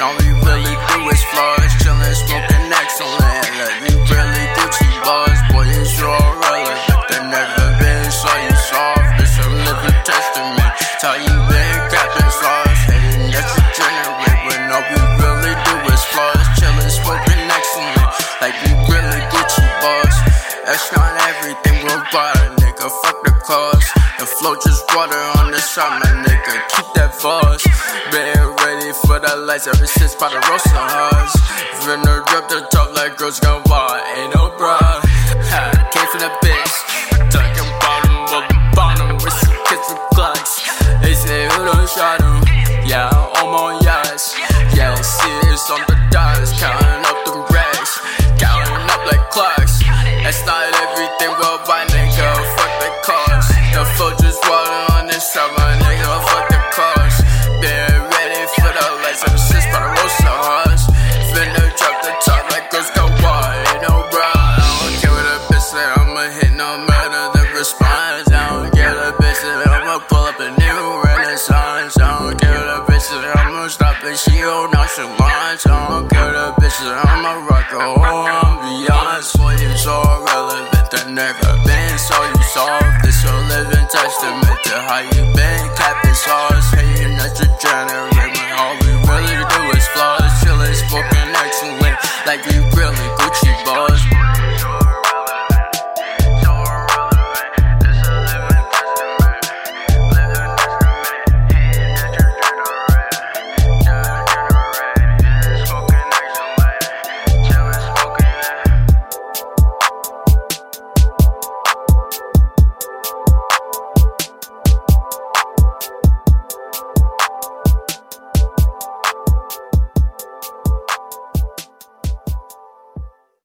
All we really do is flaws, chillin', smoking excellent. Like we really Gucci bars, boy, it's your relic. Like they never been so you soft. This a living testament. Tell you been capping flaws, hatin' that you generate. When all we really do is flaws, chillin', smoking excellent. Like we really Gucci bars. That's not everything we'll buy, nigga. Fuck the cost. The flow just water on the summer, nigga. Keep that fuzz lights ever since by the roast of hearts. Finna drop the top like girls gone wild, ain't no bra. Came from the bitch. Talking bottom of the bottom with some kids and clocks. They say who done shot him? Yeah, I'm on yachts. Yeah, see it's on the the new renaissance. I don't care the bitches, I'ma stop it. She hold out some lines. I don't care the bitches, I'ma rock a whole ambiance. For you so relevant, the nigga been so you soft. This a living testament to how you been capping sauce. Hating that you generate when all we really do is flaws. Chillin', spoken excellent, like you really.